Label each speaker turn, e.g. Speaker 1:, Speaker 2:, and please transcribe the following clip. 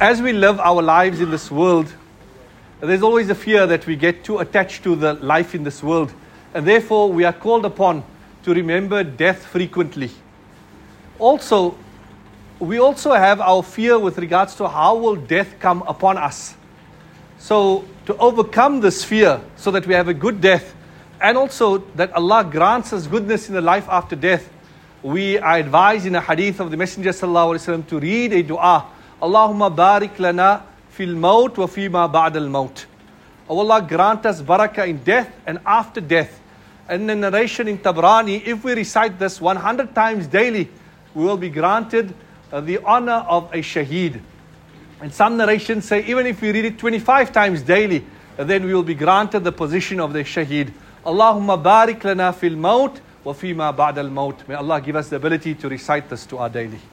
Speaker 1: as we live our lives in this world, there's always a fear that we get too attached to the life in this world. And therefore, we are called upon to remember death frequently. Also, we also have our fear with regards to how will death come upon us. So, to overcome this fear so that we have a good death and also that Allah grants us goodness in the life after death, we are advised in a hadith of the Messenger وسلم, to read a dua Allahumma barik lana fil maut wa fima ba'd al maut. Oh Allah grant us barakah in death and after death. And the narration in Tabrani, if we recite this 100 times daily, we will be granted uh, the honor of a shaheed. And some narrations say even if we read it 25 times daily, then we will be granted the position of the shaheed. Allahumma barik lana fil maut wa fima ba'd al maut. May Allah give us the ability to recite this to our daily.